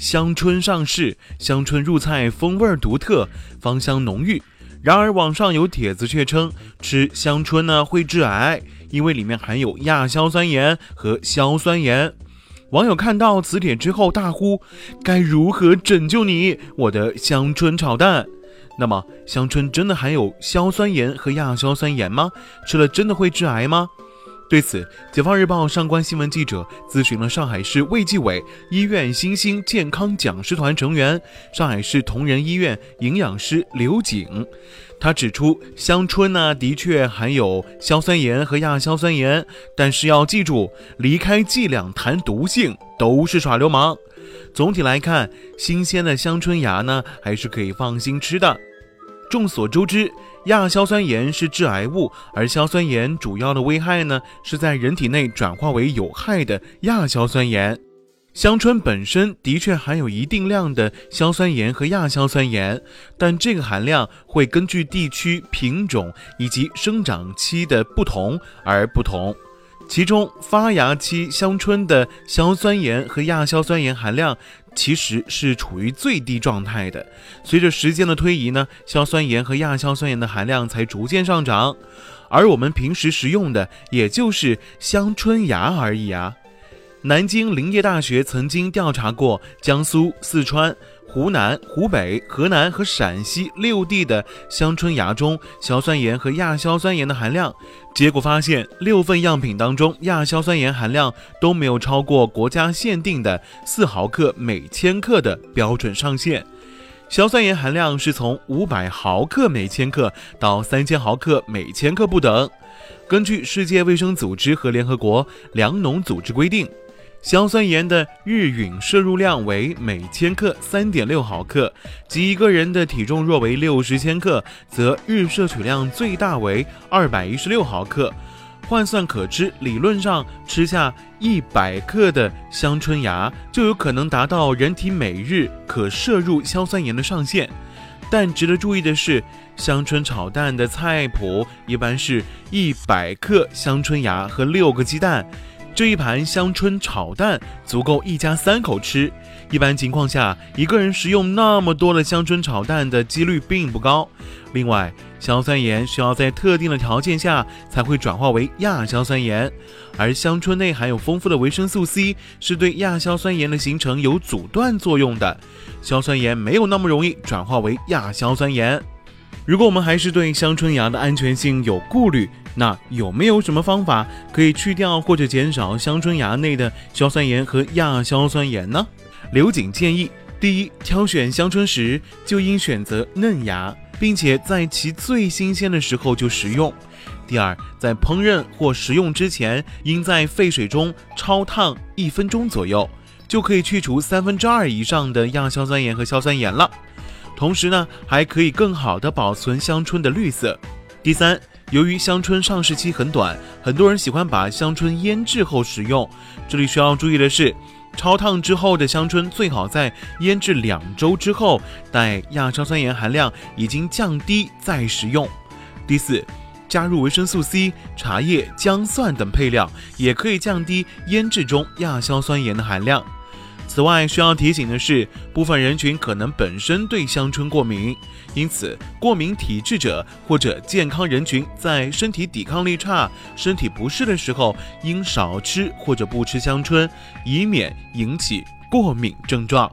香椿上市，香椿入菜风味独特，芳香浓郁。然而网上有帖子却称吃香椿呢会致癌，因为里面含有亚硝酸盐和硝酸盐。网友看到此帖之后大呼：“该如何拯救你，我的香椿炒蛋？”那么香椿真的含有硝酸盐和亚硝酸盐吗？吃了真的会致癌吗？对此，解放日报上官新闻记者咨询了上海市卫计委医院新兴健康讲师团成员、上海市同仁医院营养师刘景。他指出，香椿呢的确含有硝酸盐和亚硝酸盐，但是要记住，离开剂量谈毒性都是耍流氓。总体来看，新鲜的香椿芽呢还是可以放心吃的。众所周知。亚硝酸盐是致癌物，而硝酸盐主要的危害呢，是在人体内转化为有害的亚硝酸盐。香椿本身的确含有一定量的硝酸盐和亚硝酸盐，但这个含量会根据地区、品种以及生长期的不同而不同。其中发芽期香椿的硝酸盐和亚硝酸盐含量其实是处于最低状态的。随着时间的推移呢，硝酸盐和亚硝酸盐的含量才逐渐上涨，而我们平时食用的也就是香椿芽而已啊。南京林业大学曾经调查过江苏、四川。湖南、湖北、河南和陕西六地的香椿芽中硝酸盐和亚硝酸盐的含量，结果发现六份样品当中亚硝酸盐含量都没有超过国家限定的四毫克每千克的标准上限，硝酸盐含量是从五百毫克每千克到三千毫克每千克不等。根据世界卫生组织和联合国粮农组织规定。硝酸盐的日允摄入量为每千克三点六毫克，即一个人的体重若为六十千克，则日摄取量最大为二百一十六毫克。换算可知，理论上吃下一百克的香椿芽，就有可能达到人体每日可摄入硝酸盐的上限。但值得注意的是，香椿炒蛋的菜谱一般是一百克香椿芽和六个鸡蛋。这一盘香椿炒蛋足够一家三口吃。一般情况下，一个人食用那么多的香椿炒蛋的几率并不高。另外，硝酸盐需要在特定的条件下才会转化为亚硝酸盐，而香椿内含有丰富的维生素 C，是对亚硝酸盐的形成有阻断作用的。硝酸盐没有那么容易转化为亚硝酸盐。如果我们还是对香椿芽的安全性有顾虑，那有没有什么方法可以去掉或者减少香椿芽内的硝酸盐和亚硝酸盐呢？刘瑾建议：第一，挑选香椿时就应选择嫩芽，并且在其最新鲜的时候就食用；第二，在烹饪或食用之前，应在沸水中焯烫一分钟左右，就可以去除三分之二以上的亚硝酸盐和硝酸盐了。同时呢，还可以更好的保存香椿的绿色。第三。由于香椿上市期很短，很多人喜欢把香椿腌制后食用。这里需要注意的是，焯烫之后的香椿最好在腌制两周之后，待亚硝酸盐含量已经降低再食用。第四，加入维生素 C、茶叶、姜、蒜等配料，也可以降低腌制中亚硝酸盐的含量。此外，需要提醒的是，部分人群可能本身对香椿过敏，因此过敏体质者或者健康人群在身体抵抗力差、身体不适的时候，应少吃或者不吃香椿，以免引起过敏症状。